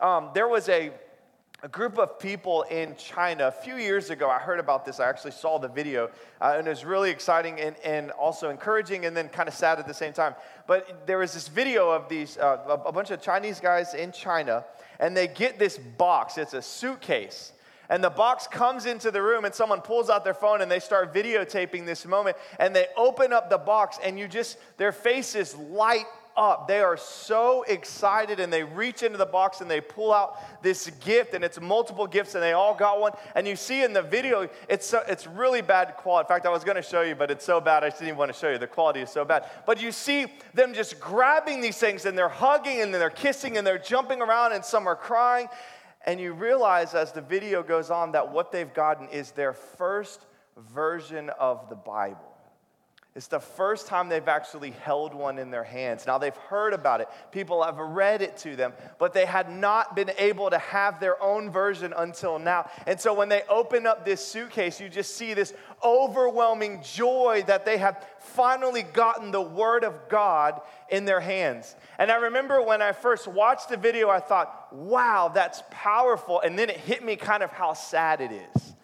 um, there was a, a group of people in China a few years ago. I heard about this. I actually saw the video, uh, and it was really exciting and, and also encouraging, and then kind of sad at the same time. But there was this video of these uh, a bunch of Chinese guys in China, and they get this box. It's a suitcase. And the box comes into the room, and someone pulls out their phone and they start videotaping this moment. And they open up the box, and you just, their faces light up. They are so excited and they reach into the box and they pull out this gift and it's multiple gifts and they all got one. And you see in the video, it's, so, it's really bad quality. In fact, I was going to show you, but it's so bad I didn't even want to show you. The quality is so bad. But you see them just grabbing these things and they're hugging and they're kissing and they're jumping around and some are crying. And you realize as the video goes on that what they've gotten is their first version of the Bible. It's the first time they've actually held one in their hands. Now, they've heard about it, people have read it to them, but they had not been able to have their own version until now. And so, when they open up this suitcase, you just see this overwhelming joy that they have finally gotten the Word of God in their hands. And I remember when I first watched the video, I thought, wow, that's powerful. And then it hit me kind of how sad it is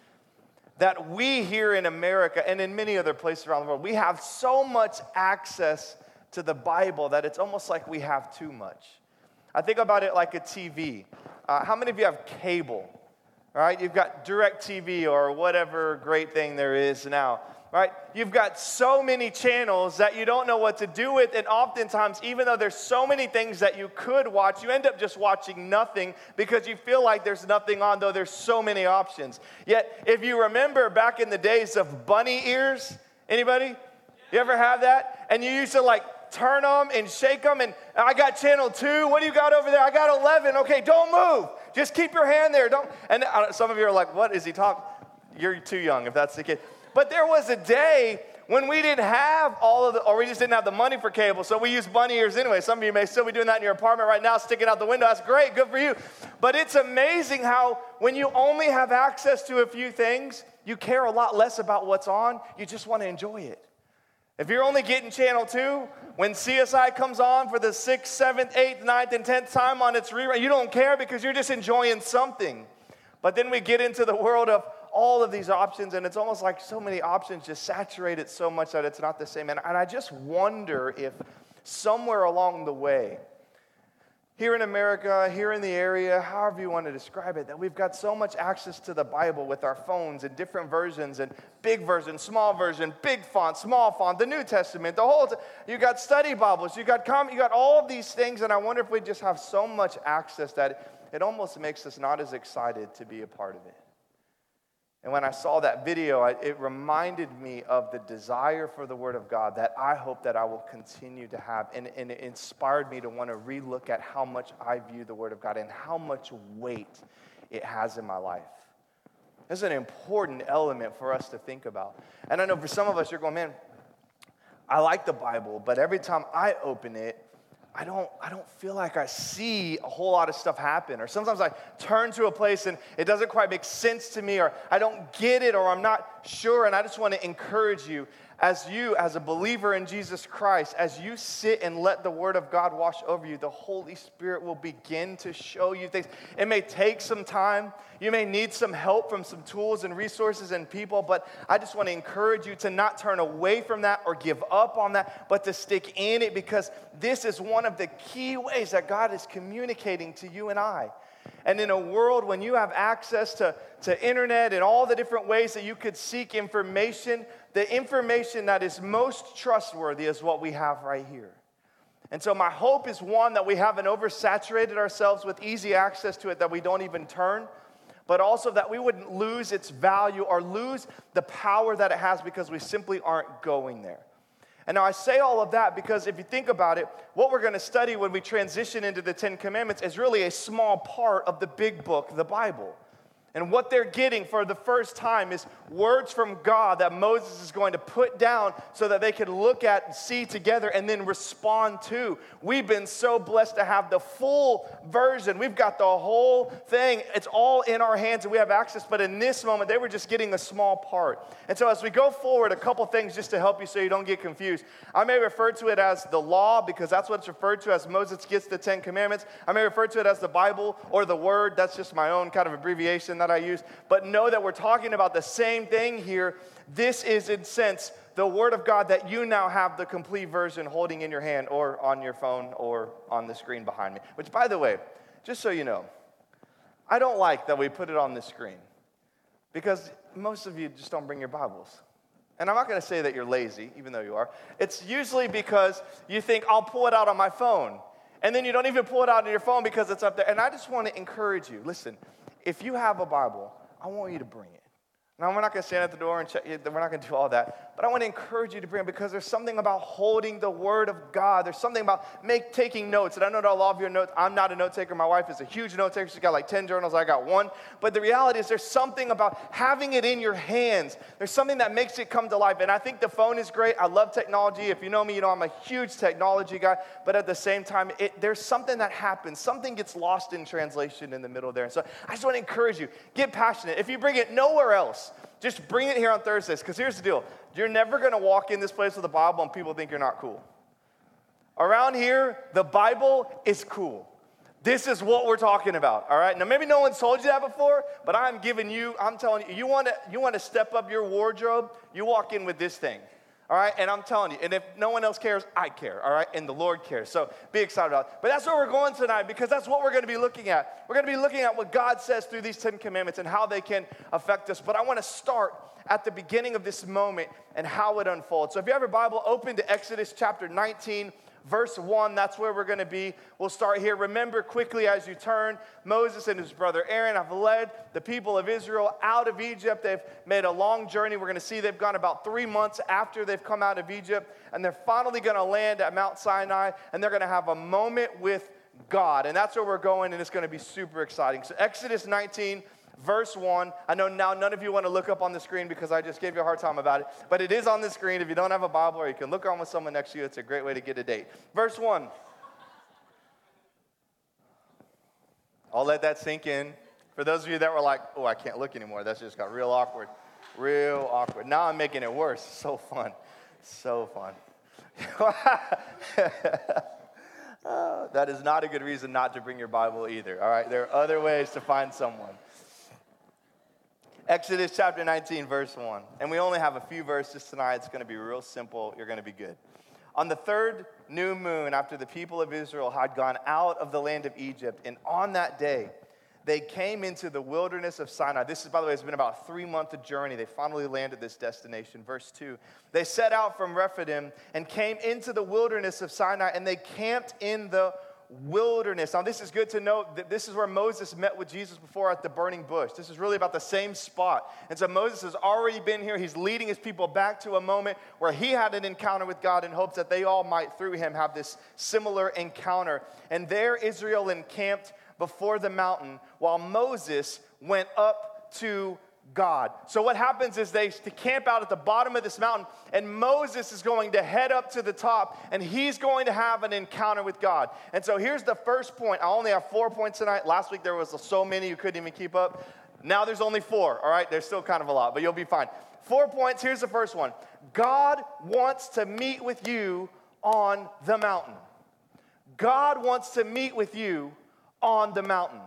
that we here in America and in many other places around the world, we have so much access to the Bible that it's almost like we have too much. I think about it like a TV. Uh, how many of you have cable? All right, You've got DirecTV or whatever great thing there is now right? You've got so many channels that you don't know what to do with, and oftentimes, even though there's so many things that you could watch, you end up just watching nothing because you feel like there's nothing on, though there's so many options. Yet, if you remember back in the days of bunny ears, anybody? You ever have that? And you used to like turn them and shake them, and I got channel two. What do you got over there? I got 11. Okay, don't move. Just keep your hand there. Don't. And uh, some of you are like, what is he talking? You're too young if that's the case. But there was a day when we didn't have all of the, or we just didn't have the money for cable, so we used bunny ears anyway. Some of you may still be doing that in your apartment right now, sticking out the window. That's great, good for you. But it's amazing how when you only have access to a few things, you care a lot less about what's on. You just want to enjoy it. If you're only getting channel two, when CSI comes on for the sixth, seventh, eighth, ninth, and tenth time on its rerun, you don't care because you're just enjoying something. But then we get into the world of all of these options, and it's almost like so many options just saturate it so much that it's not the same. And, and I just wonder if somewhere along the way, here in America, here in the area, however you want to describe it, that we've got so much access to the Bible with our phones and different versions and big version, small version, big font, small font, the New Testament, the whole. T- you got study Bibles, you got com- you got all of these things, and I wonder if we just have so much access that it almost makes us not as excited to be a part of it. And when I saw that video, it reminded me of the desire for the Word of God that I hope that I will continue to have. And, and it inspired me to want to relook at how much I view the Word of God and how much weight it has in my life. This is an important element for us to think about. And I know for some of us, you're going, man, I like the Bible, but every time I open it, I don't, I don't feel like I see a whole lot of stuff happen. Or sometimes I turn to a place and it doesn't quite make sense to me, or I don't get it, or I'm not sure. And I just want to encourage you as you, as a believer in Jesus Christ, as you sit and let the Word of God wash over you, the Holy Spirit will begin to show you things. It may take some time. You may need some help from some tools and resources and people, but I just want to encourage you to not turn away from that or give up on that, but to stick in it because this is one of the key ways that God is communicating to you and I. And in a world when you have access to, to internet and all the different ways that you could seek information, the information that is most trustworthy is what we have right here. And so, my hope is one, that we haven't oversaturated ourselves with easy access to it, that we don't even turn, but also that we wouldn't lose its value or lose the power that it has because we simply aren't going there. And now I say all of that because if you think about it, what we're going to study when we transition into the Ten Commandments is really a small part of the big book, the Bible. And what they're getting for the first time is words from God that Moses is going to put down so that they can look at, and see together, and then respond to. We've been so blessed to have the full version. We've got the whole thing. It's all in our hands and we have access. But in this moment, they were just getting a small part. And so as we go forward, a couple things just to help you so you don't get confused. I may refer to it as the law because that's what it's referred to as Moses gets the Ten Commandments. I may refer to it as the Bible or the Word. That's just my own kind of abbreviation that I use, but know that we're talking about the same thing here. This is, in sense, the Word of God that you now have the complete version holding in your hand or on your phone or on the screen behind me. Which, by the way, just so you know, I don't like that we put it on the screen because most of you just don't bring your Bibles. And I'm not going to say that you're lazy, even though you are. It's usually because you think, I'll pull it out on my phone. And then you don't even pull it out on your phone because it's up there. And I just want to encourage you listen, if you have a Bible, I want you to bring it. Now, we're not going to stand at the door and check, we're not going to do all that. But I want to encourage you to bring it because there's something about holding the Word of God. There's something about make, taking notes. And I know that a lot of your notes, I'm not a note taker. My wife is a huge note taker. She's got like 10 journals. I got one. But the reality is, there's something about having it in your hands. There's something that makes it come to life. And I think the phone is great. I love technology. If you know me, you know I'm a huge technology guy. But at the same time, it, there's something that happens. Something gets lost in translation in the middle there. And so I just want to encourage you get passionate. If you bring it nowhere else, just bring it here on Thursdays. Because here's the deal you're never going to walk in this place with a Bible and people think you're not cool. Around here, the Bible is cool. This is what we're talking about, all right? Now, maybe no one's told you that before, but I'm giving you, I'm telling you, you want to you want to step up your wardrobe, you walk in with this thing. All right, and I'm telling you, and if no one else cares, I care, all right, and the Lord cares. So be excited about it. But that's where we're going tonight because that's what we're going to be looking at. We're going to be looking at what God says through these Ten Commandments and how they can affect us. But I want to start at the beginning of this moment and how it unfolds. So if you have your Bible, open to Exodus chapter 19 verse 1, that's where we're going to be. We'll start here. Remember quickly as you turn, Moses and his brother Aaron have led the people of Israel out of Egypt. They've made a long journey. We're going to see they've gone about three months after they've come out of Egypt, and they're finally going to land at Mount Sinai, and they're going to have a moment with God. And that's where we're going, and it's going to be super exciting. So, Exodus 19 verse 1. I know now none of you want to look up on the screen because I just gave you a hard time about it, but it is on the screen. If you don't have a Bible or you can look on with someone next to you, it's a great way to get a date. Verse 1. I'll let that sink in. For those of you that were like, oh, I can't look anymore, that's just got real awkward. Real awkward. Now I'm making it worse. So fun. So fun. oh, that is not a good reason not to bring your Bible either, all right? There are other ways to find someone. Exodus chapter 19, verse 1. And we only have a few verses tonight. It's going to be real simple. You're going to be good. On the third new moon, after the people of Israel had gone out of the land of Egypt, and on that day, they came into the wilderness of Sinai. This is, by the way, it's been about a three month journey. They finally landed this destination. Verse 2. They set out from Rephidim and came into the wilderness of Sinai, and they camped in the wilderness. Now, this is good to note that this is where Moses met with Jesus before at the burning bush. This is really about the same spot. And so Moses has already been here. He's leading his people back to a moment where he had an encounter with God in hopes that they all might, through him, have this similar encounter. And there Israel encamped before the mountain while Moses went up to God. So what happens is they camp out at the bottom of this mountain, and Moses is going to head up to the top, and he's going to have an encounter with God. And so here's the first point. I only have four points tonight. Last week there was so many you couldn't even keep up. Now there's only four. All right, there's still kind of a lot, but you'll be fine. Four points. Here's the first one. God wants to meet with you on the mountain. God wants to meet with you on the mountain.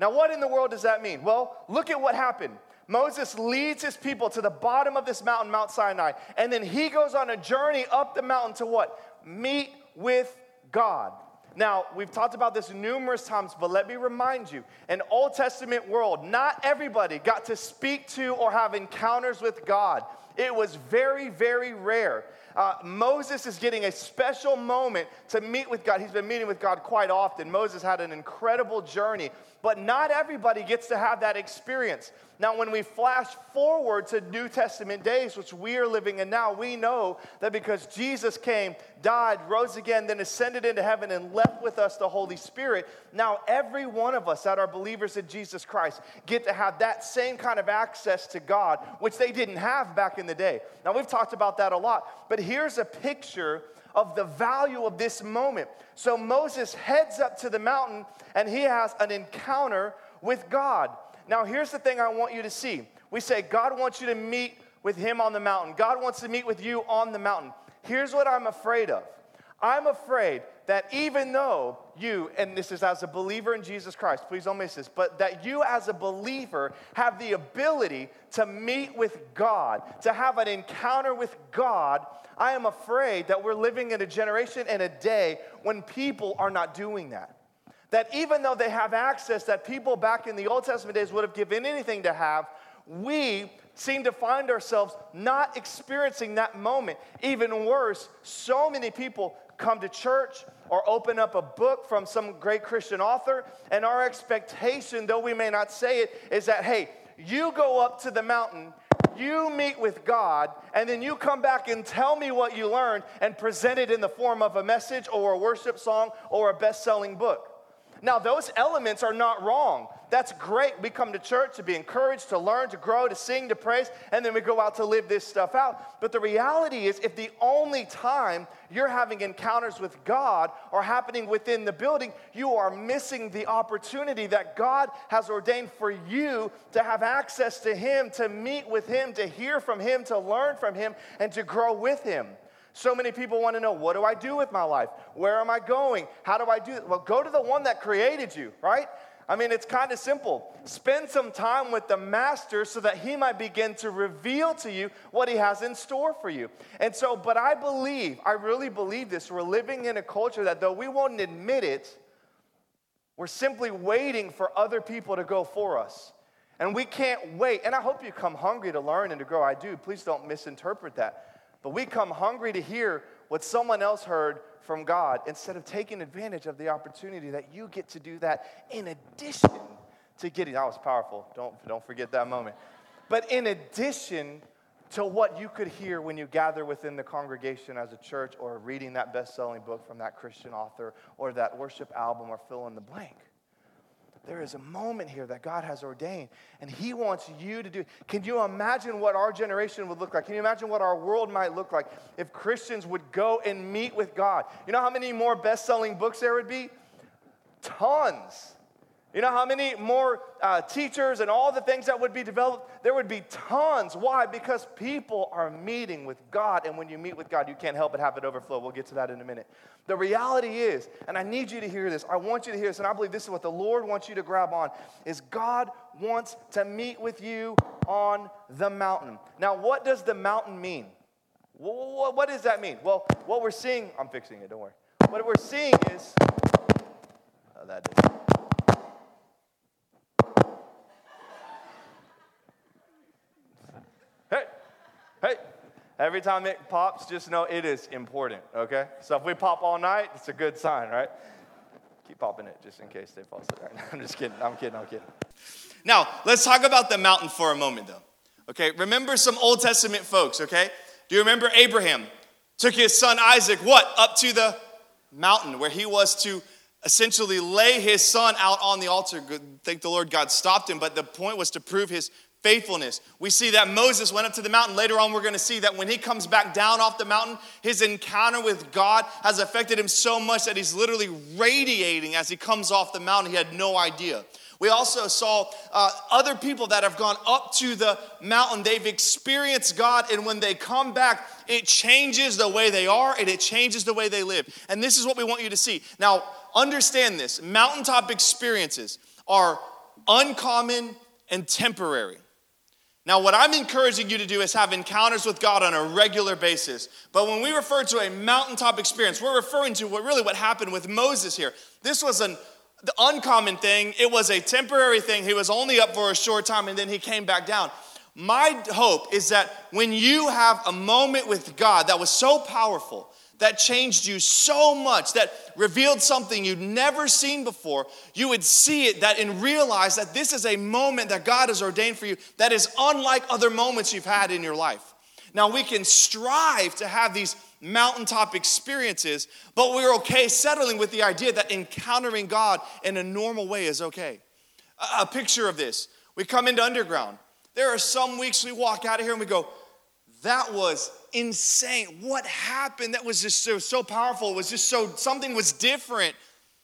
Now, what in the world does that mean? Well, look at what happened. Moses leads his people to the bottom of this mountain, Mount Sinai, and then he goes on a journey up the mountain to what? Meet with God. Now, we've talked about this numerous times, but let me remind you in Old Testament world, not everybody got to speak to or have encounters with God. It was very, very rare. Uh, Moses is getting a special moment to meet with God. He's been meeting with God quite often. Moses had an incredible journey, but not everybody gets to have that experience. Now, when we flash forward to New Testament days, which we are living in now, we know that because Jesus came, died, rose again, then ascended into heaven, and left with us the Holy Spirit. Now, every one of us that are believers in Jesus Christ get to have that same kind of access to God, which they didn't have back in the day. Now, we've talked about that a lot, but here's a picture of the value of this moment. So Moses heads up to the mountain and he has an encounter with God. Now, here's the thing I want you to see. We say, God wants you to meet with him on the mountain, God wants to meet with you on the mountain. Here's what I'm afraid of I'm afraid that even though you, and this is as a believer in Jesus Christ, please don't miss this, but that you as a believer have the ability to meet with God, to have an encounter with God, I am afraid that we're living in a generation and a day when people are not doing that. That even though they have access that people back in the Old Testament days would have given anything to have, we seem to find ourselves not experiencing that moment. Even worse, so many people come to church or open up a book from some great Christian author, and our expectation, though we may not say it, is that, hey, you go up to the mountain you meet with God, and then you come back and tell me what you learned and present it in the form of a message or a worship song or a best selling book. Now, those elements are not wrong. That's great. We come to church to be encouraged, to learn, to grow, to sing, to praise, and then we go out to live this stuff out. But the reality is, if the only time you're having encounters with God are happening within the building, you are missing the opportunity that God has ordained for you to have access to Him, to meet with Him, to hear from Him, to learn from Him, and to grow with Him. So many people want to know what do I do with my life? Where am I going? How do I do it? Well, go to the one that created you, right? I mean, it's kind of simple. Spend some time with the master so that he might begin to reveal to you what he has in store for you. And so, but I believe, I really believe this. We're living in a culture that though we won't admit it, we're simply waiting for other people to go for us. And we can't wait. And I hope you come hungry to learn and to grow. I do. Please don't misinterpret that. But we come hungry to hear what someone else heard from God instead of taking advantage of the opportunity that you get to do that in addition to getting. That was powerful. Don't, don't forget that moment. But in addition to what you could hear when you gather within the congregation as a church or reading that best selling book from that Christian author or that worship album or fill in the blank. There is a moment here that God has ordained, and He wants you to do. Can you imagine what our generation would look like? Can you imagine what our world might look like if Christians would go and meet with God? You know how many more best selling books there would be? Tons. You know how many more uh, teachers and all the things that would be developed? There would be tons. Why? Because people are meeting with God. And when you meet with God, you can't help but have it overflow. We'll get to that in a minute. The reality is, and I need you to hear this, I want you to hear this, and I believe this is what the Lord wants you to grab on, is God wants to meet with you on the mountain. Now, what does the mountain mean? What does that mean? Well, what we're seeing, I'm fixing it, don't worry. What we're seeing is, oh, that is. Hey. Every time it pops, just know it is important, okay? So if we pop all night, it's a good sign, right? Keep popping it just in case they fall asleep. Right? I'm just kidding. I'm kidding. I'm kidding. Now, let's talk about the mountain for a moment, though. Okay, remember some Old Testament folks, okay? Do you remember Abraham took his son Isaac, what? Up to the mountain where he was to essentially lay his son out on the altar. Thank the Lord God stopped him, but the point was to prove his faithfulness. We see that Moses went up to the mountain. Later on, we're going to see that when he comes back down off the mountain, his encounter with God has affected him so much that he's literally radiating as he comes off the mountain. He had no idea. We also saw uh, other people that have gone up to the mountain. They've experienced God, and when they come back, it changes the way they are and it changes the way they live. And this is what we want you to see. Now, understand this mountaintop experiences are uncommon and temporary. Now, what I'm encouraging you to do is have encounters with God on a regular basis. But when we refer to a mountaintop experience, we're referring to what really what happened with Moses here. This was an uncommon thing. It was a temporary thing. He was only up for a short time and then he came back down. My hope is that when you have a moment with God that was so powerful, that changed you so much, that revealed something you'd never seen before, you would see it that and realize that this is a moment that God has ordained for you that is unlike other moments you've had in your life. Now, we can strive to have these mountaintop experiences, but we're okay settling with the idea that encountering God in a normal way is okay. A, picture of this we come into underground. There are some weeks we walk out of here and we go, that was insane. What happened? That was just so, so powerful. It was just so, something was different.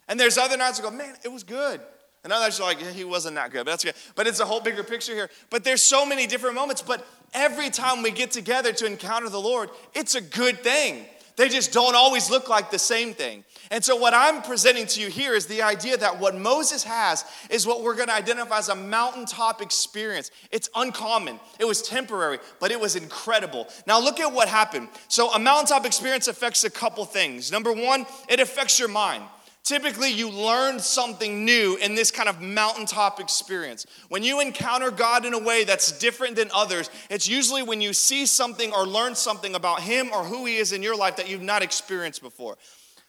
And there's other nights I go, man, it was good. And others are like, he wasn't that good, but that's good. But it's a whole bigger picture here. But there's so many different moments. But every time we get together to encounter the Lord, it's a good thing. They just don't always look like the same thing. And so, what I'm presenting to you here is the idea that what Moses has is what we're going to identify as a mountaintop experience. It's uncommon, it was temporary, but it was incredible. Now, look at what happened. So, a mountaintop experience affects a couple things. Number one, it affects your mind. Typically, you learn something new in this kind of mountaintop experience. When you encounter God in a way that's different than others, it's usually when you see something or learn something about Him or who He is in your life that you've not experienced before.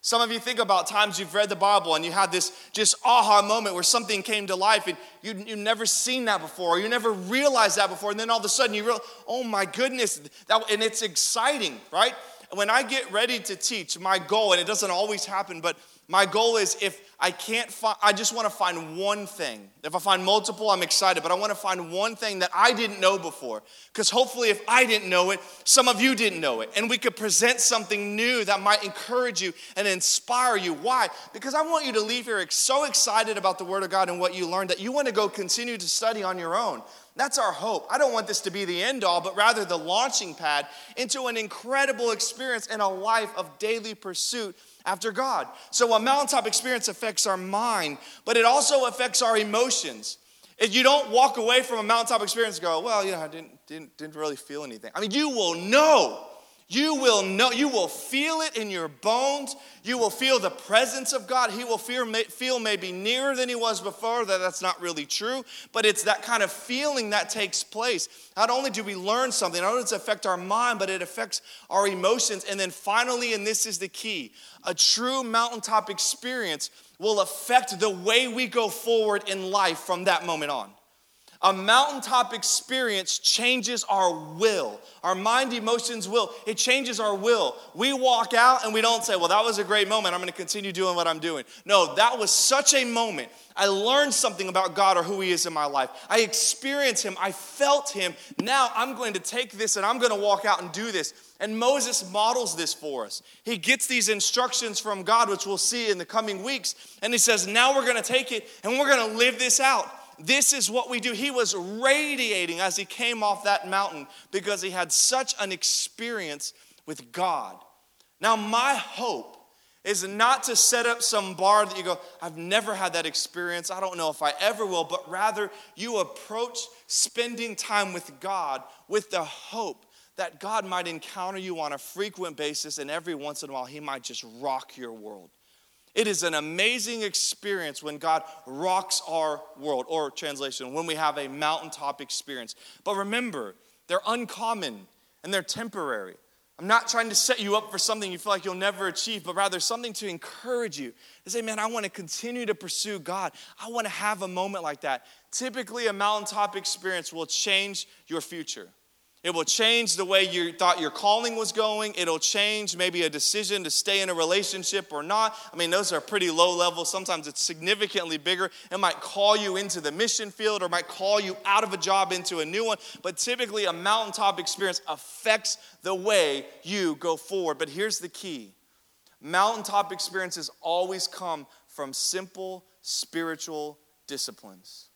Some of you think about times you've read the Bible and you had this just aha moment where something came to life and you, you've never seen that before, or you never realized that before, and then all of a sudden you realize, oh my goodness, that, and it's exciting, right? When I get ready to teach, my goal, and it doesn't always happen, but my goal is if I can't find, I just want to find one thing. If I find multiple, I'm excited, but I want to find one thing that I didn't know before. Because hopefully, if I didn't know it, some of you didn't know it. And we could present something new that might encourage you and inspire you. Why? Because I want you to leave here so excited about the Word of God and what you learned that you want to go continue to study on your own. That's our hope. I don't want this to be the end all, but rather the launching pad into an incredible experience and a life of daily pursuit after God. So a mountaintop experience affects our mind, but it also affects our emotions. If you don't walk away from a mountaintop experience and go, well, you know, I didn't, didn't, didn't really feel anything. I mean, you will know you will know, you will feel it in your bones. You will feel the presence of God. He will feel, feel maybe nearer than he was before. That that's not really true, but it's that kind of feeling that takes place. Not only do we learn something, not only does it affect our mind, but it affects our emotions. And then finally, and this is the key, a true mountaintop experience will affect the way we go forward in life from that moment on. A mountaintop experience changes our will. Our mind, emotions, will. It changes our will. We walk out and we don't say, Well, that was a great moment. I'm going to continue doing what I'm doing. No, that was such a moment. I learned something about God or who He is in my life. I experienced Him. I felt Him. Now I'm going to take this and I'm going to walk out and do this. And Moses models this for us. He gets these instructions from God, which we'll see in the coming weeks. And he says, Now we're going to take it and we're going to live this out. This is what we do. He was radiating as he came off that mountain because he had such an experience with God. Now, my hope is not to set up some bar that you go, I've never had that experience. I don't know if I ever will, but rather you approach spending time with God with the hope that God might encounter you on a frequent basis and every once in a while he might just rock your world. It is an amazing experience when God rocks our world, or translation, when we have a mountaintop experience. But remember, they're uncommon and they're temporary. I'm not trying to set you up for something you feel like you'll never achieve, but rather something to encourage you. To say, man, I want to continue to pursue God. I want to have a moment like that. Typically, a mountaintop experience will change your future. It will change the way you thought your calling was going. It'll change maybe a decision to stay in a relationship or not. I mean, those are pretty low level. Sometimes it's significantly bigger. It might call you into the mission field or might call you out of a job into a new one. But typically, a mountaintop experience affects the way you go forward. But here's the key mountaintop experiences always come from simple spiritual disciplines.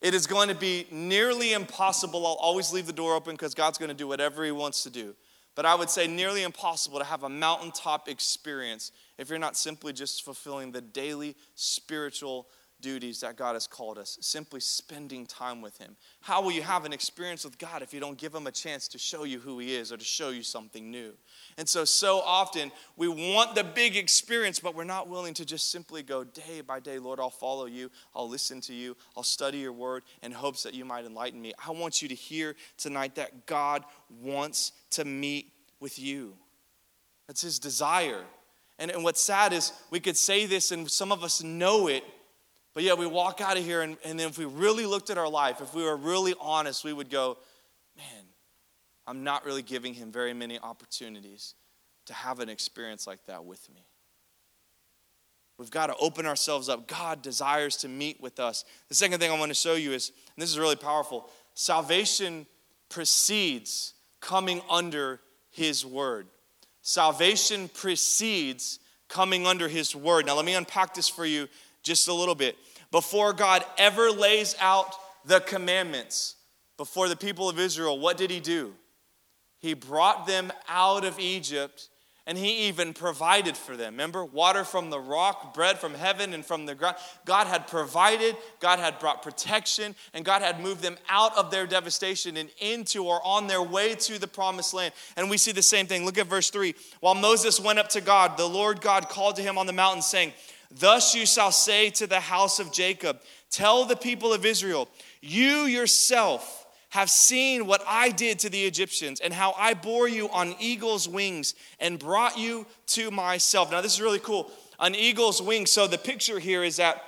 It is going to be nearly impossible. I'll always leave the door open because God's going to do whatever He wants to do. But I would say nearly impossible to have a mountaintop experience if you're not simply just fulfilling the daily spiritual duties that God has called us, simply spending time with Him. How will you have an experience with God if you don't give Him a chance to show you who He is or to show you something new? And so, so often we want the big experience, but we're not willing to just simply go day by day, Lord, I'll follow you, I'll listen to you, I'll study your word in hopes that you might enlighten me. I want you to hear tonight that God wants to meet with you. That's His desire. And, and what's sad is we could say this and some of us know it, but yet we walk out of here, and, and then if we really looked at our life, if we were really honest, we would go, man, I'm not really giving him very many opportunities to have an experience like that with me. We've got to open ourselves up. God desires to meet with us. The second thing I want to show you is, and this is really powerful salvation precedes coming under His word. Salvation precedes coming under His word. Now, let me unpack this for you just a little bit. Before God ever lays out the commandments before the people of Israel, what did He do? He brought them out of Egypt and he even provided for them. Remember? Water from the rock, bread from heaven and from the ground. God had provided, God had brought protection, and God had moved them out of their devastation and into or on their way to the promised land. And we see the same thing. Look at verse 3. While Moses went up to God, the Lord God called to him on the mountain, saying, Thus you shall say to the house of Jacob, Tell the people of Israel, you yourself have seen what I did to the Egyptians and how I bore you on eagle's wings and brought you to myself. Now, this is really cool. An eagle's wing. So, the picture here is that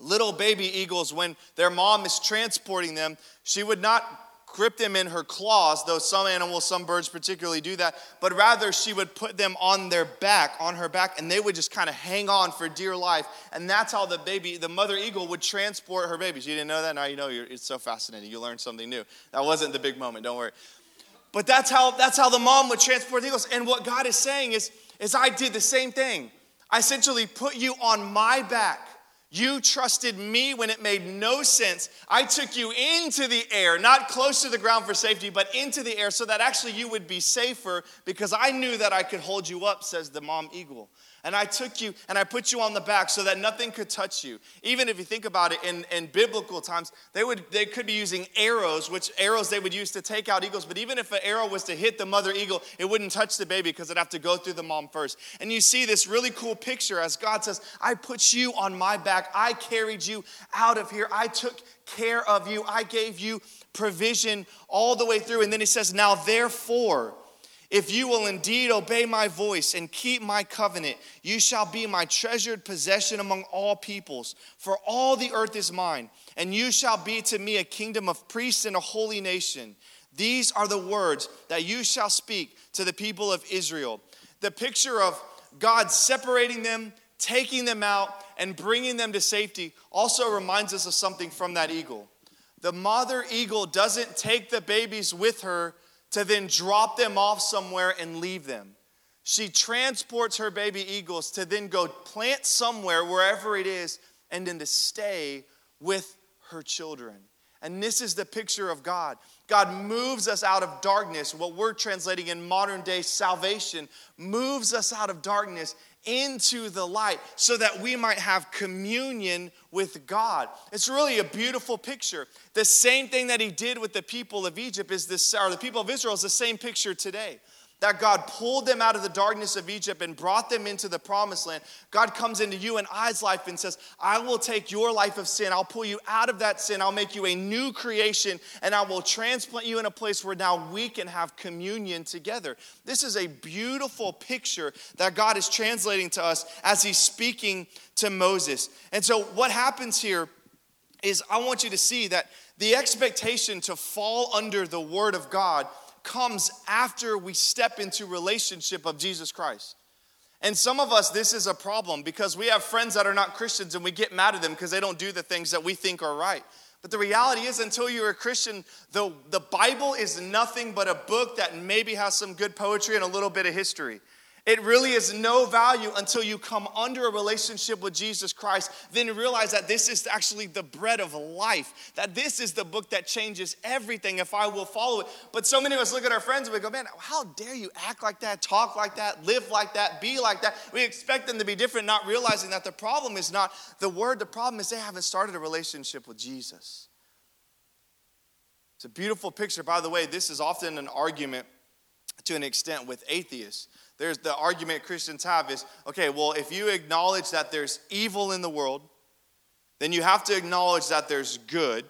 little baby eagles, when their mom is transporting them, she would not grip them in her claws, though some animals, some birds particularly do that, but rather she would put them on their back, on her back, and they would just kind of hang on for dear life. And that's how the baby, the mother eagle, would transport her babies. You didn't know that? Now you know. it's so fascinating. You learned something new. That wasn't the big moment. Don't worry. But that's how that's how the mom would transport the eagles. And what God is saying is, is I did the same thing. I essentially put you on my back you trusted me when it made no sense. I took you into the air, not close to the ground for safety, but into the air so that actually you would be safer because I knew that I could hold you up, says the mom eagle. And I took you and I put you on the back so that nothing could touch you. Even if you think about it in, in biblical times, they would they could be using arrows, which arrows they would use to take out eagles. But even if an arrow was to hit the mother eagle, it wouldn't touch the baby because it'd have to go through the mom first. And you see this really cool picture as God says, I put you on my back. I carried you out of here. I took care of you. I gave you provision all the way through. And then he says, Now therefore, if you will indeed obey my voice and keep my covenant, you shall be my treasured possession among all peoples. For all the earth is mine, and you shall be to me a kingdom of priests and a holy nation. These are the words that you shall speak to the people of Israel. The picture of God separating them, taking them out, and bringing them to safety also reminds us of something from that eagle. The mother eagle doesn't take the babies with her to then drop them off somewhere and leave them. She transports her baby eagles to then go plant somewhere, wherever it is, and then to stay with her children. And this is the picture of God. God moves us out of darkness, what we're translating in modern day salvation, moves us out of darkness into the light so that we might have communion with God. It's really a beautiful picture. The same thing that he did with the people of Egypt is this, or the people of Israel is the same picture today that God pulled them out of the darkness of Egypt and brought them into the promised land, God comes into you and I's life and says, I will take your life of sin, I'll pull you out of that sin, I'll make you a new creation, and I will transplant you in a place where now we can have communion together. This is a beautiful picture that God is translating to us as He's speaking to Moses. And so, what happens here is I want you to see that the expectation to fall under the Word of God comes after we step into relationship of Jesus Christ. And some of us, this is a problem because we have friends that are not Christians and we get mad at them because they don't do the things that we think are right. But the reality is, until you're a Christian, the, the Bible is nothing but a book that maybe has some good poetry and a little bit of history. It really is no value until you come under a relationship with Jesus Christ. Then realize that this is actually the bread of life, that this is the book that changes everything if I will follow it. But so many of us look at our friends and we go, man, how dare you act like that, talk like that, live like that, be like that? We expect them to be different, not realizing that the problem is not the word, the problem is they haven't started a relationship with Jesus. It's a beautiful picture. By the way, this is often an argument to an extent with atheists there's the argument Christians have is okay, well, if you acknowledge that there's evil in the world, then you have to acknowledge that there's good.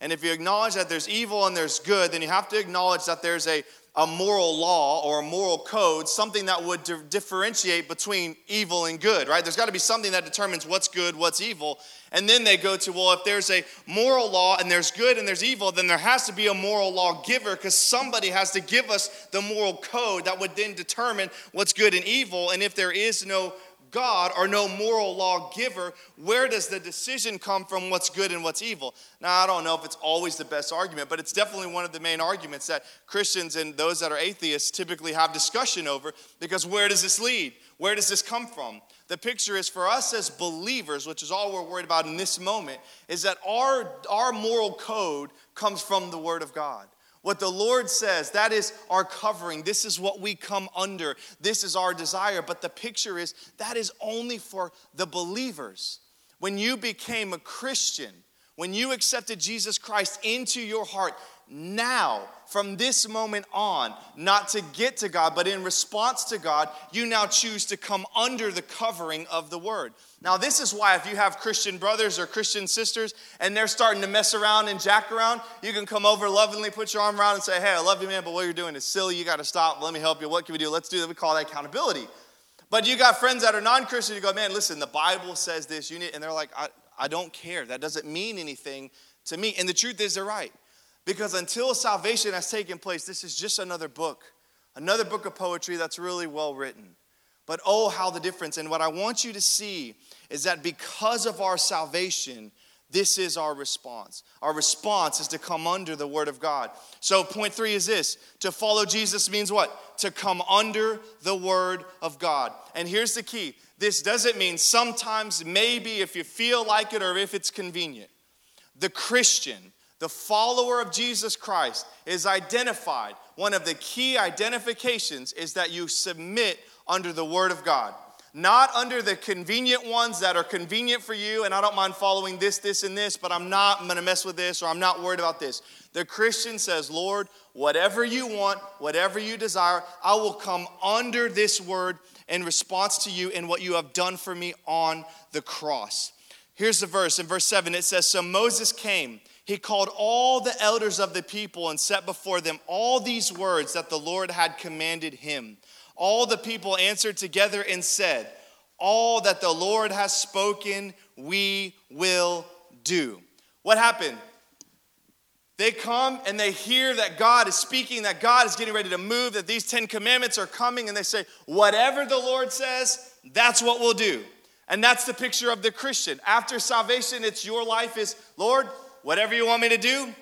And if you acknowledge that there's evil and there's good, then you have to acknowledge that there's a, a moral law or a moral code, something that would di- differentiate between evil and good, right? There's got to be something that determines what's good, what's evil. And then they go to, well, if there's a moral law and there's good and there's evil, then there has to be a moral law giver because somebody has to give us the moral code that would then determine what's good and evil. And if there is no God or no moral law giver, where does the decision come from what's good and what's evil? Now, I don't know if it's always the best argument, but it's definitely one of the main arguments that Christians and those that are atheists typically have discussion over because where does this lead? Where does this come from? The picture is for us as believers, which is all we're worried about in this moment, is that our, our moral code comes from the Word of God. What the Lord says, that is our covering. This is what we come under. This is our desire. But the picture is that is only for the believers. When you became a Christian, when you accepted Jesus Christ into your heart, now, from this moment on, not to get to God, but in response to God, you now choose to come under the covering of the Word. Now, this is why if you have Christian brothers or Christian sisters and they're starting to mess around and jack around, you can come over lovingly, put your arm around and say, Hey, I love you, man, but what you're doing is silly. You got to stop. Let me help you. What can we do? Let's do that. We call that accountability. But you got friends that are non Christian, you go, Man, listen, the Bible says this. You need, and they're like, I, I don't care. That doesn't mean anything to me. And the truth is, they're right. Because until salvation has taken place, this is just another book, another book of poetry that's really well written. But oh, how the difference. And what I want you to see is that because of our salvation, this is our response. Our response is to come under the Word of God. So, point three is this to follow Jesus means what? To come under the Word of God. And here's the key this doesn't mean sometimes, maybe, if you feel like it or if it's convenient. The Christian, the follower of Jesus Christ is identified. One of the key identifications is that you submit under the Word of God. Not under the convenient ones that are convenient for you, and I don't mind following this, this, and this, but I'm not, I'm gonna mess with this, or I'm not worried about this. The Christian says, Lord, whatever you want, whatever you desire, I will come under this word in response to you and what you have done for me on the cross. Here's the verse. In verse 7, it says, So Moses came he called all the elders of the people and set before them all these words that the Lord had commanded him. All the people answered together and said, All that the Lord has spoken, we will do. What happened? They come and they hear that God is speaking, that God is getting ready to move, that these 10 commandments are coming, and they say, Whatever the Lord says, that's what we'll do. And that's the picture of the Christian. After salvation, it's your life is, Lord, Whatever you want me to do,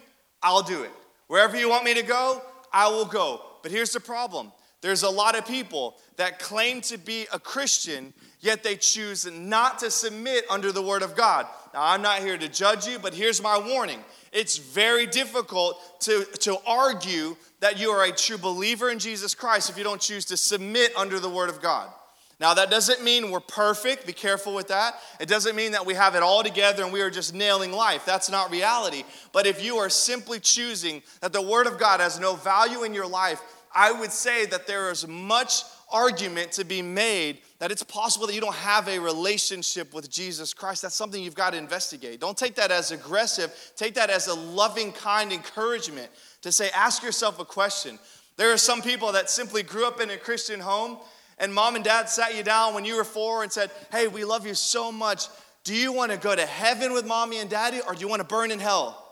I'll do it. Wherever you want me to go, I will go. But here's the problem there's a lot of people that claim to be a Christian, yet they choose not to submit under the Word of God. Now, I'm not here to judge you, but here's my warning. It's very difficult to, to argue that you are a true believer in Jesus Christ if you don't choose to submit under the Word of God. Now, that doesn't mean we're perfect. Be careful with that. It doesn't mean that we have it all together and we are just nailing life. That's not reality. But if you are simply choosing that the Word of God has no value in your life, I would say that there is much argument to be made that it's possible that you don't have a relationship with Jesus Christ. That's something you've got to investigate. Don't take that as aggressive, take that as a loving, kind encouragement to say, ask yourself a question. There are some people that simply grew up in a Christian home and mom and dad sat you down when you were four and said, Hey, we love you so much. Do you want to go to heaven with mommy and daddy or do you want to burn in hell?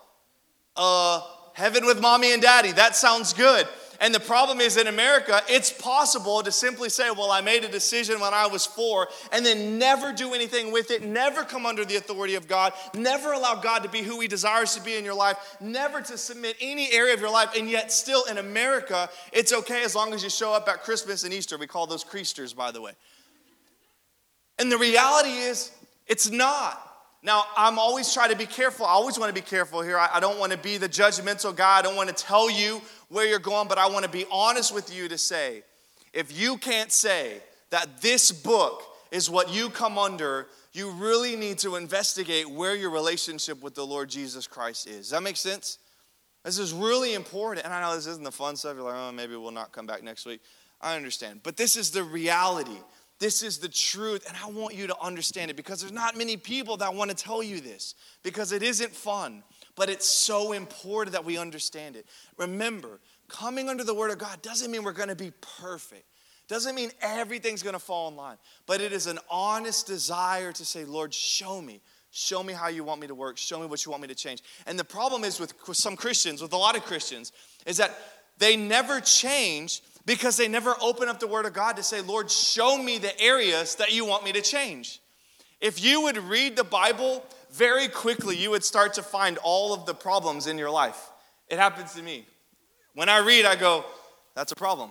Uh, heaven with mommy and daddy. That sounds good. And the problem is in America, it's possible to simply say, Well, I made a decision when I was four, and then never do anything with it, never come under the authority of God, never allow God to be who He desires to be in your life, never to submit any area of your life. And yet, still in America, it's okay as long as you show up at Christmas and Easter. We call those Creasters, by the way. And the reality is, it's not. Now, I'm always trying to be careful. I always want to be careful here. I, I don't want to be the judgmental guy. I don't want to tell you where you're going, but I want to be honest with you to say if you can't say that this book is what you come under, you really need to investigate where your relationship with the Lord Jesus Christ is. Does that make sense? This is really important. And I know this isn't the fun stuff. You're like, oh, maybe we'll not come back next week. I understand. But this is the reality. This is the truth, and I want you to understand it because there's not many people that want to tell you this because it isn't fun, but it's so important that we understand it. Remember, coming under the Word of God doesn't mean we're going to be perfect, doesn't mean everything's going to fall in line, but it is an honest desire to say, Lord, show me. Show me how you want me to work. Show me what you want me to change. And the problem is with some Christians, with a lot of Christians, is that they never change because they never open up the Word of God to say, Lord, show me the areas that you want me to change. If you would read the Bible very quickly, you would start to find all of the problems in your life. It happens to me. When I read, I go, that's a problem.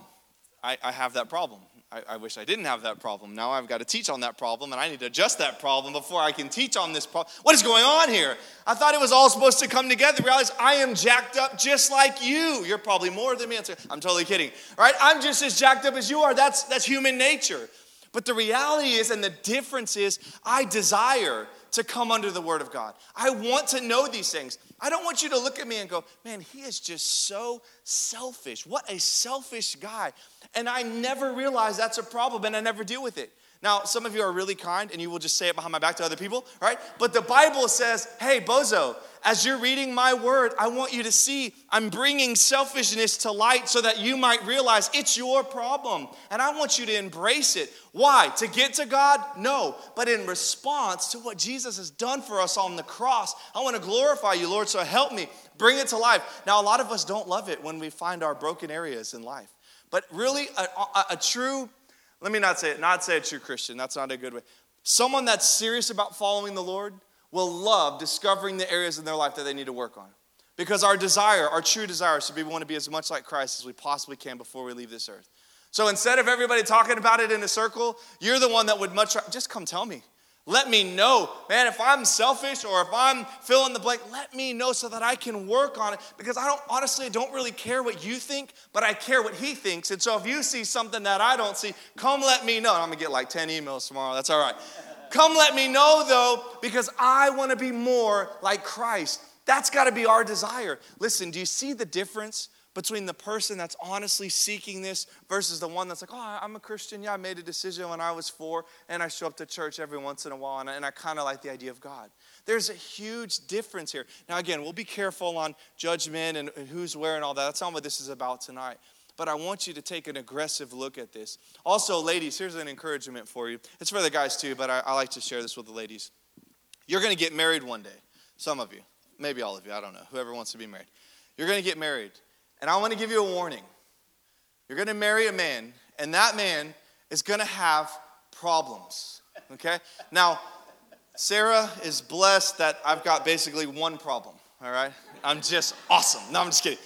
I, I have that problem. I, I, wish I didn't have that problem. Now I've got to teach on that problem, and I need to adjust that problem before I can teach on this problem. What is going on here? I thought it was all supposed to come together. Realize I am jacked up just like you. You're probably more than me. I'm totally kidding, right? I'm just as jacked up as you are. That's that's human nature. But the reality is, and the difference is, I desire to come under the Word of God. I want to know these things. I don't want you to look at me and go, man, he is just so selfish. What a selfish guy. And I never realize that's a problem and I never deal with it. Now, some of you are really kind and you will just say it behind my back to other people, right? But the Bible says, hey, bozo, as you're reading my word, I want you to see I'm bringing selfishness to light so that you might realize it's your problem. And I want you to embrace it. Why? To get to God? No. But in response to what Jesus has done for us on the cross, I want to glorify you, Lord, so help me bring it to life. Now, a lot of us don't love it when we find our broken areas in life. But really, a, a, a true let me not say it, not say a true Christian. That's not a good way. Someone that's serious about following the Lord will love discovering the areas in their life that they need to work on. Because our desire, our true desire, to be want to be as much like Christ as we possibly can before we leave this earth. So instead of everybody talking about it in a circle, you're the one that would much just come tell me. Let me know, man, if I'm selfish or if I'm fill in the blank, let me know so that I can work on it. Because I don't, honestly, I don't really care what you think, but I care what he thinks. And so if you see something that I don't see, come let me know. I'm gonna get like 10 emails tomorrow, that's all right. Come let me know though, because I wanna be more like Christ. That's gotta be our desire. Listen, do you see the difference between the person that's honestly seeking this versus the one that's like, oh, I'm a Christian. Yeah, I made a decision when I was four, and I show up to church every once in a while, and I, I kind of like the idea of God. There's a huge difference here. Now, again, we'll be careful on judgment and, and who's where and all that. That's not what this is about tonight. But I want you to take an aggressive look at this. Also, ladies, here's an encouragement for you. It's for the guys too, but I, I like to share this with the ladies. You're going to get married one day. Some of you, maybe all of you, I don't know, whoever wants to be married. You're going to get married. And I want to give you a warning. You're going to marry a man, and that man is going to have problems. Okay? Now, Sarah is blessed that I've got basically one problem. All right? I'm just awesome. No, I'm just kidding.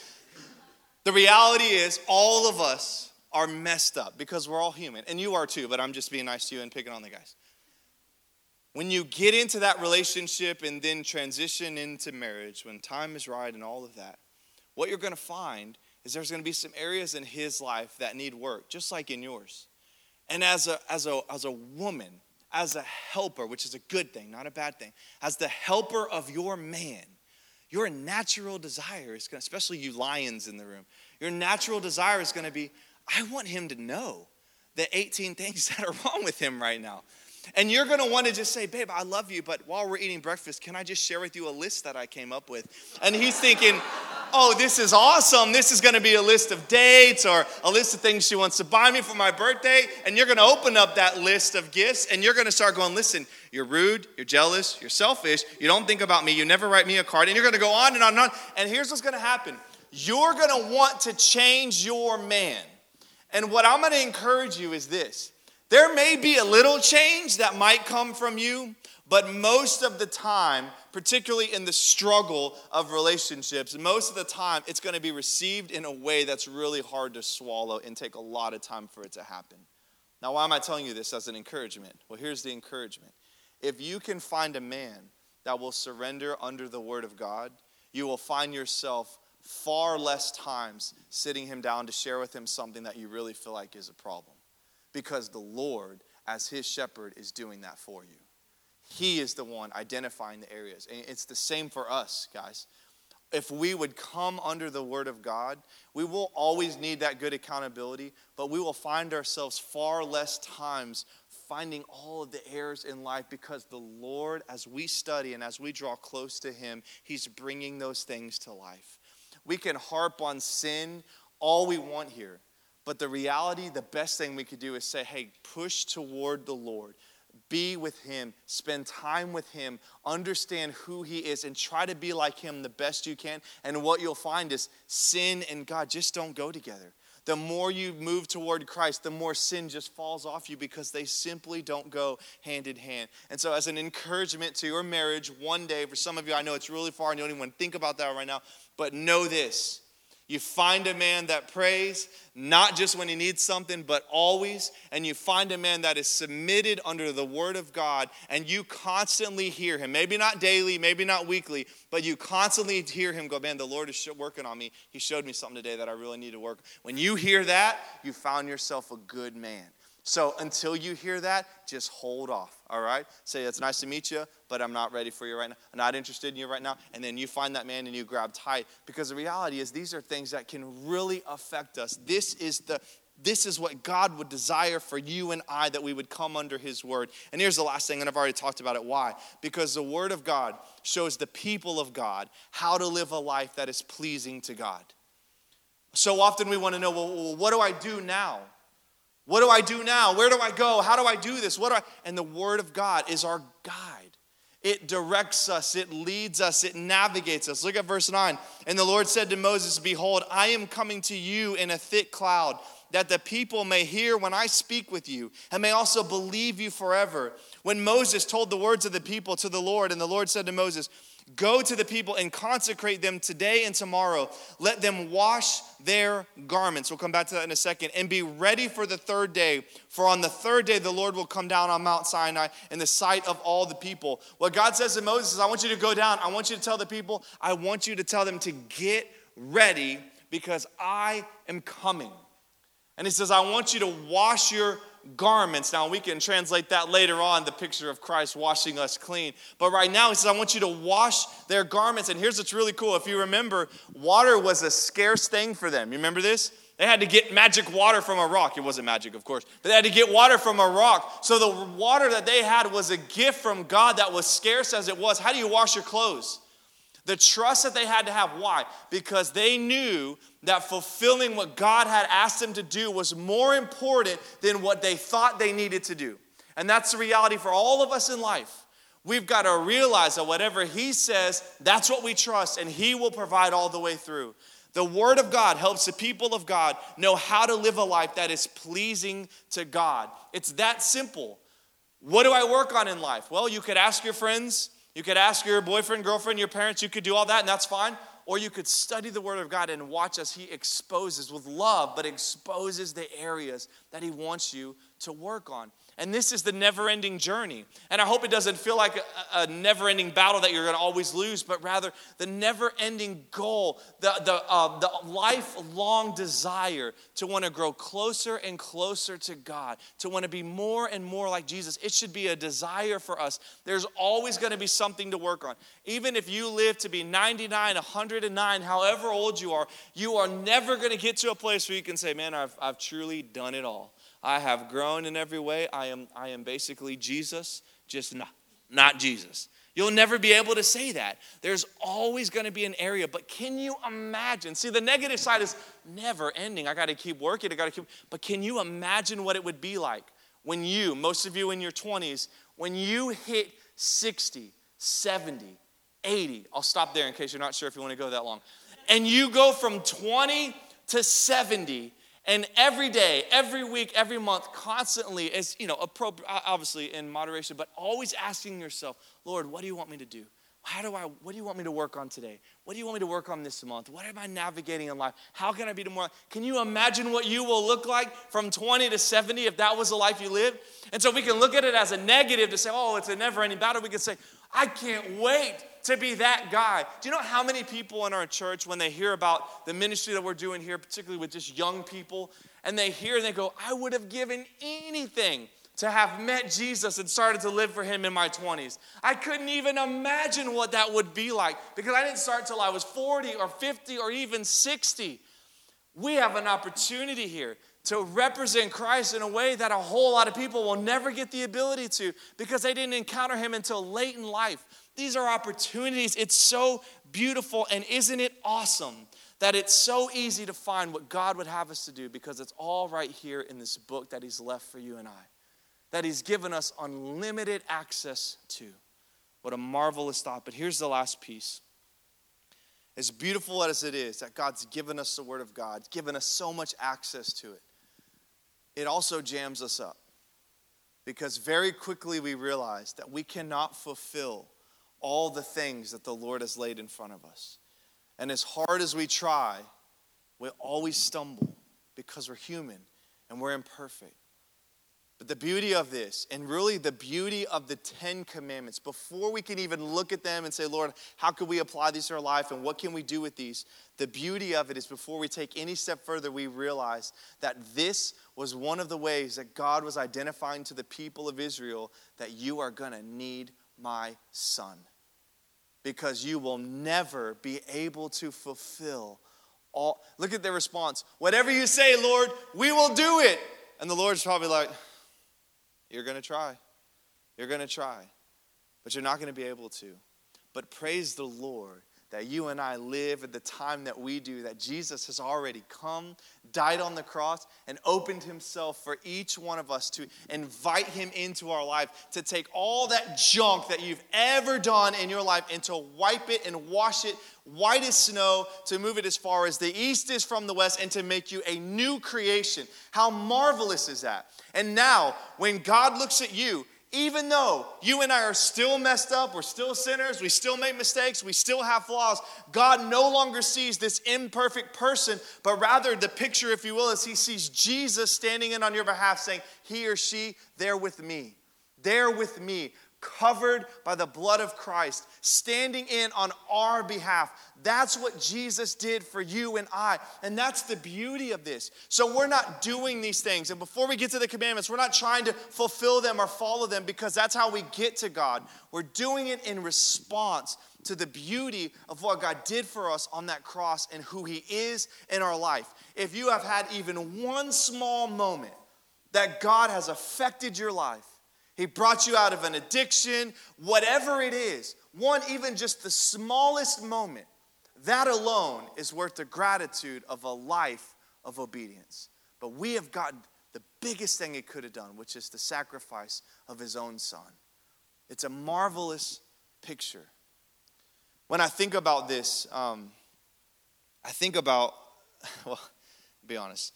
The reality is, all of us are messed up because we're all human. And you are too, but I'm just being nice to you and picking on the guys. When you get into that relationship and then transition into marriage, when time is right and all of that, what you're going to find is there's going to be some areas in his life that need work, just like in yours. And as a, as a, as a woman, as a helper, which is a good thing, not a bad thing, as the helper of your man, your natural desire is going to, especially you lions in the room, your natural desire is going to be, I want him to know the 18 things that are wrong with him right now. And you're gonna wanna just say, Babe, I love you, but while we're eating breakfast, can I just share with you a list that I came up with? And he's thinking, oh, this is awesome. This is gonna be a list of dates or a list of things she wants to buy me for my birthday. And you're gonna open up that list of gifts and you're gonna start going, listen, you're rude, you're jealous, you're selfish, you don't think about me, you never write me a card, and you're gonna go on and on and on. And here's what's gonna happen you're gonna want to change your man. And what I'm gonna encourage you is this there may be a little change that might come from you, but most of the time, particularly in the struggle of relationships, most of the time it's going to be received in a way that's really hard to swallow and take a lot of time for it to happen. Now, why am I telling you this as an encouragement? Well, here's the encouragement. If you can find a man that will surrender under the word of God, you will find yourself far less times sitting him down to share with him something that you really feel like is a problem. Because the Lord, as his shepherd, is doing that for you. He is the one identifying the areas. And it's the same for us, guys. If we would come under the word of God, we will always need that good accountability, but we will find ourselves far less times finding all of the errors in life because the Lord, as we study and as we draw close to Him, He's bringing those things to life. We can harp on sin all we want here, but the reality, the best thing we could do is say, hey, push toward the Lord be with Him, spend time with Him, understand who He is, and try to be like Him the best you can. And what you'll find is sin and God just don't go together. The more you move toward Christ, the more sin just falls off you because they simply don't go hand in hand. And so, as an encouragement to your marriage, one day, for some of you, I know it's really far and you don't even think about that right now, but know this you find a man that prays, not just when he needs something, but always. And you find a man that is submitted under the word of God, and you constantly hear him. Maybe not daily, maybe not weekly, but you constantly hear him go, Man, the Lord is working on me. He showed me something today that I really need to work. When you hear that, you found yourself a good man. So until you hear that, just hold off, all right? Say, it's nice to meet you, but I'm not ready for you right now. I'm not interested in you right now. And then you find that man and you grab tight. Because the reality is, these are things that can really affect us. This is the this is what God would desire for you and I that we would come under His word. And here's the last thing, and I've already talked about it. Why? Because the word of God shows the people of God how to live a life that is pleasing to God. So often we want to know, well, what do I do now? What do I do now? Where do I go? How do I do this? What do I? And the Word of God is our guide. It directs us, it leads us, it navigates us. Look at verse 9. And the Lord said to Moses, Behold, I am coming to you in a thick cloud, that the people may hear when I speak with you, and may also believe you forever. When Moses told the words of the people to the Lord, and the Lord said to Moses, Go to the people and consecrate them today and tomorrow. Let them wash their garments. We'll come back to that in a second. And be ready for the third day. For on the third day, the Lord will come down on Mount Sinai in the sight of all the people. What God says to Moses is, I want you to go down. I want you to tell the people, I want you to tell them to get ready because I am coming. And he says, I want you to wash your garments. Now, we can translate that later on, the picture of Christ washing us clean. But right now, he says, I want you to wash their garments. And here's what's really cool. If you remember, water was a scarce thing for them. You remember this? They had to get magic water from a rock. It wasn't magic, of course, but they had to get water from a rock. So the water that they had was a gift from God that was scarce as it was. How do you wash your clothes? The trust that they had to have. Why? Because they knew that fulfilling what God had asked them to do was more important than what they thought they needed to do. And that's the reality for all of us in life. We've got to realize that whatever He says, that's what we trust, and He will provide all the way through. The Word of God helps the people of God know how to live a life that is pleasing to God. It's that simple. What do I work on in life? Well, you could ask your friends, you could ask your boyfriend, girlfriend, your parents, you could do all that, and that's fine. Or you could study the Word of God and watch as He exposes with love, but exposes the areas that He wants you to work on. And this is the never ending journey. And I hope it doesn't feel like a, a never ending battle that you're going to always lose, but rather the never ending goal, the, the, uh, the lifelong desire to want to grow closer and closer to God, to want to be more and more like Jesus. It should be a desire for us. There's always going to be something to work on. Even if you live to be 99, 109, however old you are, you are never going to get to a place where you can say, Man, I've, I've truly done it all. I have grown in every way. I am, I am basically Jesus, just not, not Jesus. You'll never be able to say that. There's always going to be an area, but can you imagine? See, the negative side is never ending. I got to keep working. I got to keep. But can you imagine what it would be like when you, most of you in your 20s, when you hit 60, 70, 80? I'll stop there in case you're not sure if you want to go that long. And you go from 20 to 70 and every day, every week, every month, constantly, is you know, appropriate, obviously in moderation, but always asking yourself, Lord, what do you want me to do? How do I, what do you want me to work on today? What do you want me to work on this month? What am I navigating in life? How can I be tomorrow? Can you imagine what you will look like from 20 to 70 if that was the life you lived? And so we can look at it as a negative to say, oh, it's a never ending battle. We can say, I can't wait to be that guy. Do you know how many people in our church, when they hear about the ministry that we're doing here, particularly with just young people, and they hear and they go, I would have given anything to have met Jesus and started to live for him in my 20s. I couldn't even imagine what that would be like because I didn't start till I was 40 or 50 or even 60. We have an opportunity here to represent Christ in a way that a whole lot of people will never get the ability to because they didn't encounter him until late in life. These are opportunities. It's so beautiful, and isn't it awesome that it's so easy to find what God would have us to do because it's all right here in this book that He's left for you and I. that He's given us unlimited access to. What a marvelous thought. But here's the last piece. As beautiful as it is that God's given us the Word of God, given us so much access to it, it also jams us up. Because very quickly we realize that we cannot fulfill all the things that the Lord has laid in front of us. And as hard as we try, we always stumble because we're human and we're imperfect. But the beauty of this, and really the beauty of the Ten Commandments, before we can even look at them and say, Lord, how can we apply these to our life and what can we do with these? The beauty of it is before we take any step further, we realize that this was one of the ways that God was identifying to the people of Israel that you are going to need my son. Because you will never be able to fulfill all. Look at their response. Whatever you say, Lord, we will do it. And the Lord's probably like, You're going to try. You're going to try. But you're not going to be able to. But praise the Lord that you and I live at the time that we do, that Jesus has already come, died on the cross, and opened himself for each one of us to invite him into our life, to take all that junk that you've ever done in your life and to wipe it and wash it white as snow, to move it as far as the east is from the west, and to make you a new creation. How marvelous is that? And now, when God looks at you, even though you and I are still messed up, we're still sinners, we still make mistakes, we still have flaws, God no longer sees this imperfect person, but rather the picture, if you will, is He sees Jesus standing in on your behalf saying, He or she, they're with me. They're with me covered by the blood of Christ, standing in on our behalf. That's what Jesus did for you and I. And that's the beauty of this. So we're not doing these things. And before we get to the commandments, we're not trying to fulfill them or follow them because that's how we get to God. We're doing it in response to the beauty of what God did for us on that cross and who He is in our life. If you have had even one small moment that God has affected your life, he brought you out of an addiction, whatever it is, one, even just the smallest moment, that alone is worth the gratitude of a life of obedience. But we have gotten the biggest thing he could have done, which is the sacrifice of his own son. It's a marvelous picture. When I think about this, um, I think about, well, be honest,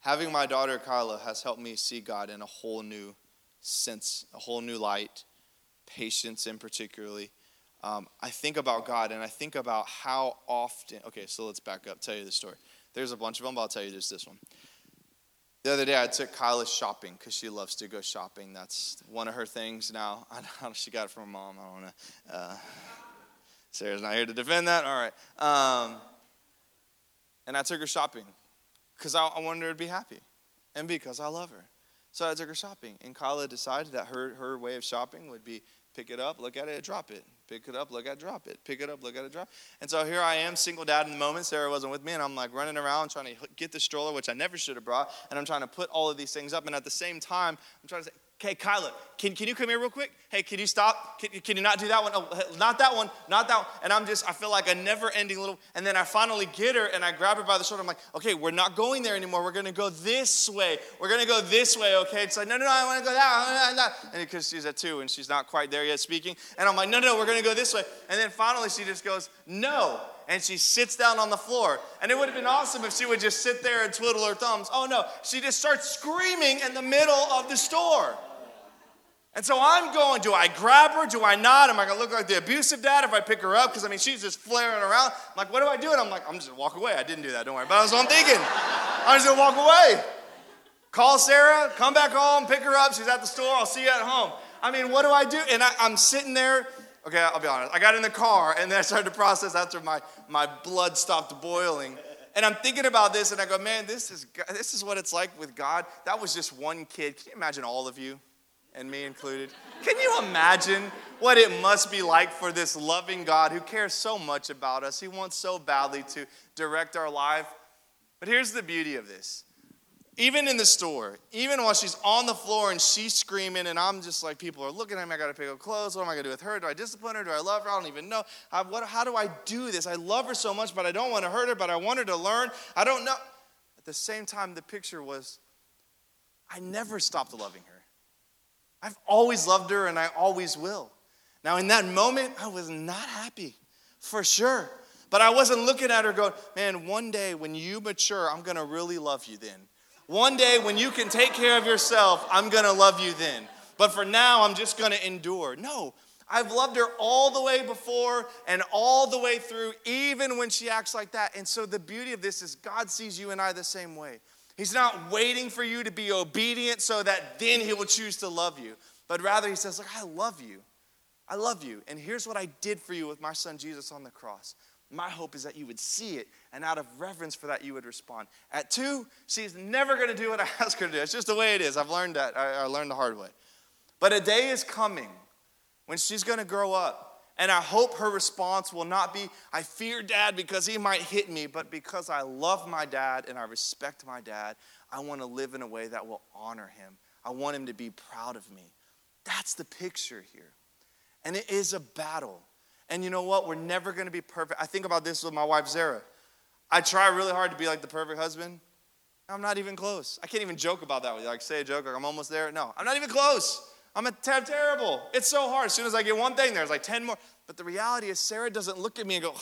having my daughter Kyla has helped me see God in a whole new sense, a whole new light, patience in particularly. Um, I think about God and I think about how often. Okay, so let's back up, tell you the story. There's a bunch of them, but I'll tell you just this one. The other day, I took Kyla shopping because she loves to go shopping. That's one of her things now. I know, she got it from her mom. I don't know. Uh, Sarah's not here to defend that. All right. Um, and I took her shopping because I, I wanted her to be happy and because I love her. So I took her shopping, and Kyla decided that her, her way of shopping would be pick it up, look at it, drop it. Pick it up, look at it, drop it. Pick it up, look at it, drop. And so here I am, single dad in the moment. Sarah wasn't with me, and I'm like running around trying to get the stroller, which I never should have brought. And I'm trying to put all of these things up. And at the same time, I'm trying to say, Okay, Kyla, can, can you come here real quick? Hey, can you stop? Can, can you not do that one? Oh, not that one, not that one. And I'm just, I feel like a never ending little, and then I finally get her and I grab her by the shoulder. I'm like, okay, we're not going there anymore. We're going to go this way. We're going to go this way, okay? It's like, no, no, no, I want to go that way. And because she's at two and she's not quite there yet speaking. And I'm like, no, no, we're going to go this way. And then finally she just goes, no and she sits down on the floor. And it would have been awesome if she would just sit there and twiddle her thumbs. Oh no, she just starts screaming in the middle of the store. And so I'm going, do I grab her? Do I not? Am I going to look like the abusive dad if I pick her up? Because, I mean, she's just flaring around. I'm like, what do I do? And I'm like, I'm just going to walk away. I didn't do that, don't worry. But that's what I'm thinking. I'm just going to walk away. Call Sarah, come back home, pick her up. She's at the store. I'll see you at home. I mean, what do I do? And I, I'm sitting there. Okay, I'll be honest. I got in the car and then I started to process after my, my blood stopped boiling. And I'm thinking about this and I go, man, this is, this is what it's like with God. That was just one kid. Can you imagine all of you? and me included. Can you imagine what it must be like for this loving God who cares so much about us? He wants so badly to direct our life. But here's the beauty of this. Even in the store, even while she's on the floor and she's screaming, and I'm just like, people are looking at me, I gotta pick up clothes. What am I gonna do with her? Do I discipline her? Do I love her? I don't even know. I, what, how do I do this? I love her so much, but I don't wanna hurt her, but I want her to learn. I don't know. At the same time, the picture was, I never stopped loving her. I've always loved her and I always will. Now, in that moment, I was not happy, for sure. But I wasn't looking at her going, man, one day when you mature, I'm gonna really love you then. One day when you can take care of yourself, I'm gonna love you then. But for now, I'm just gonna endure. No, I've loved her all the way before and all the way through, even when she acts like that. And so the beauty of this is God sees you and I the same way. He's not waiting for you to be obedient so that then he will choose to love you, but rather he says, Look, I love you. I love you. And here's what I did for you with my son Jesus on the cross. My hope is that you would see it, and out of reverence for that, you would respond. At two, she's never going to do what I ask her to do. It's just the way it is. I've learned that. I, I learned the hard way. But a day is coming when she's going to grow up. And I hope her response will not be, I fear dad because he might hit me, but because I love my dad and I respect my dad, I want to live in a way that will honor him. I want him to be proud of me. That's the picture here. And it is a battle. And you know what? We're never going to be perfect. I think about this with my wife, Sarah. I try really hard to be like the perfect husband. I'm not even close. I can't even joke about that with you. Like, say a joke, like, I'm almost there. No, I'm not even close. I'm a tab terrible. It's so hard. As soon as I get one thing, there's like 10 more. But the reality is, Sarah doesn't look at me and go,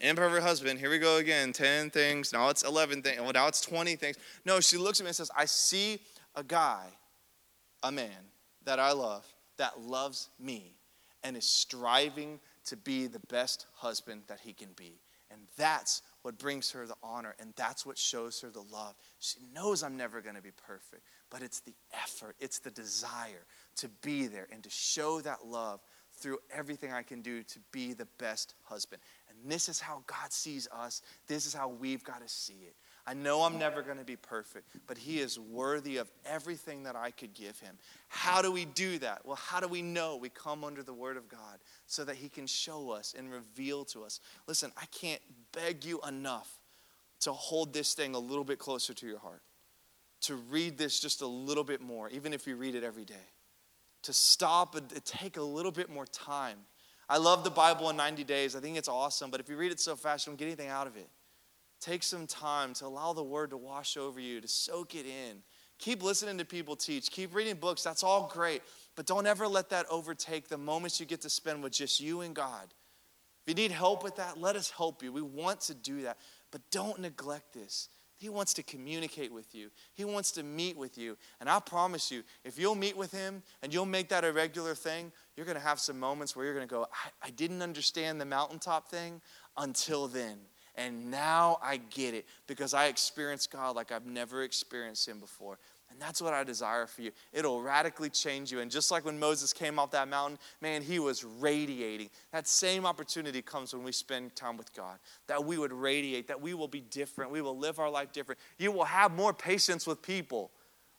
imperfect husband, here we go again. 10 things. Now it's 11 things. Well, oh, now it's 20 things. No, she looks at me and says, I see a guy, a man that I love, that loves me and is striving to be the best husband that he can be. And that's what brings her the honor, and that's what shows her the love. She knows I'm never going to be perfect, but it's the effort, it's the desire to be there and to show that love through everything I can do to be the best husband. And this is how God sees us. This is how we've got to see it. I know I'm never going to be perfect, but He is worthy of everything that I could give Him. How do we do that? Well, how do we know? We come under the Word of God so that He can show us and reveal to us. Listen, I can't beg you enough to hold this thing a little bit closer to your heart, to read this just a little bit more, even if you read it every day, to stop and take a little bit more time. I love the Bible in 90 days. I think it's awesome, but if you read it so fast, you don't get anything out of it. Take some time to allow the word to wash over you, to soak it in. Keep listening to people teach. Keep reading books. That's all great. But don't ever let that overtake the moments you get to spend with just you and God. If you need help with that, let us help you. We want to do that. But don't neglect this. He wants to communicate with you. He wants to meet with you. And I promise you, if you'll meet with him and you'll make that a regular thing, you're going to have some moments where you're going to go, I, I didn't understand the mountaintop thing until then. And now I get it because I experienced God like I've never experienced Him before. And that's what I desire for you. It'll radically change you. And just like when Moses came off that mountain, man, he was radiating. That same opportunity comes when we spend time with God, that we would radiate, that we will be different. We will live our life different. You will have more patience with people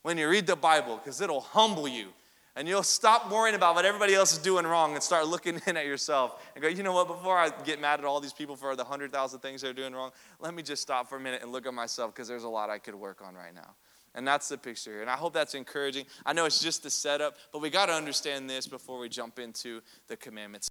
when you read the Bible because it'll humble you and you'll stop worrying about what everybody else is doing wrong and start looking in at yourself and go, you know what, before I get mad at all these people for the 100,000 things they're doing wrong, let me just stop for a minute and look at myself because there's a lot I could work on right now. And that's the picture here. And I hope that's encouraging. I know it's just the setup, but we got to understand this before we jump into the commandments.